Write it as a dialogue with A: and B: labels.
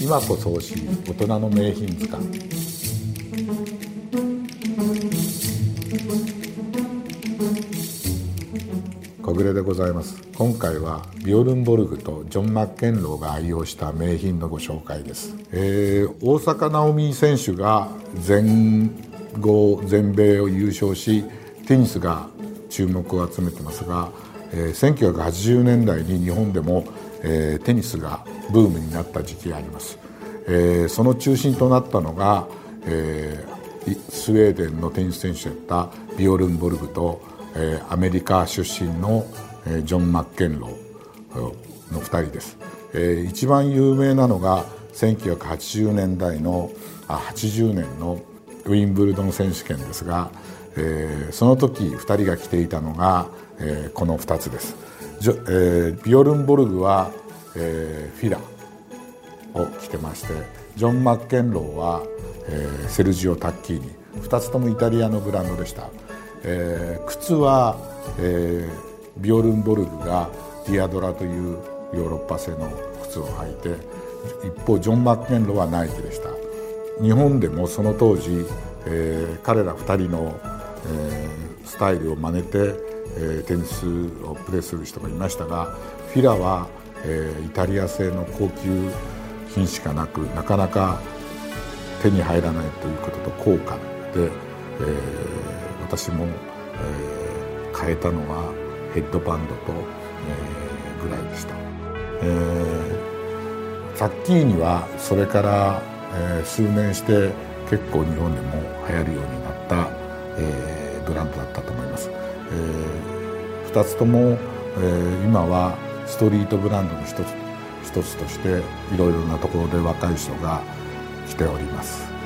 A: 今こそ欲しい大人の名品図鑑小暮でございます。今回はビオルンボルグとジョン・マッケンローが愛用した名品のご紹介です、えー、大坂なおみ選手が全豪全米を優勝しテニスが注目を集めてますが、えー、1980年代に日本でも、えー、テニスがブームになった時期があります、えー、その中心となったのが、えー、スウェーデンのテニス選手だったビオルンボルグとえー、アメリカ出身の、えー、ジョン・マッケンローの2人です、えー、一番有名なのが1980年代のあ80年のウィンブルドン選手権ですが、えー、その時2人が着ていたのが、えー、この2つです。ジョ、えー、ビオルンボルグは、えー、フィラを着てましてジョン・マッケンローは、えー、セルジオ・タッキーニ。2つともイタリアのブランドでした。えー、靴は、えー、ビオルンボルグがディアドラというヨーロッパ製の靴を履いて一方ジョン・マッケンローはナイキでした。日本でもその当時、えー、彼ら2人の、えー、スタイルを真似て、えー、テニスをプレーする人がいましたがフィラは、えー、イタリア製の高級品しかなくなかなか手に入らないということと高価で、えー私も、えー、変えたのはヘッドバンドと、えー、ぐらいでした、えー、ザッキーニはそれから、えー、数年して結構日本でも流行るようになった、えー、ブランドだったと思います、えー、2つとも、えー、今はストリートブランドの一つ一つとしていろいろなところで若い人が来ております。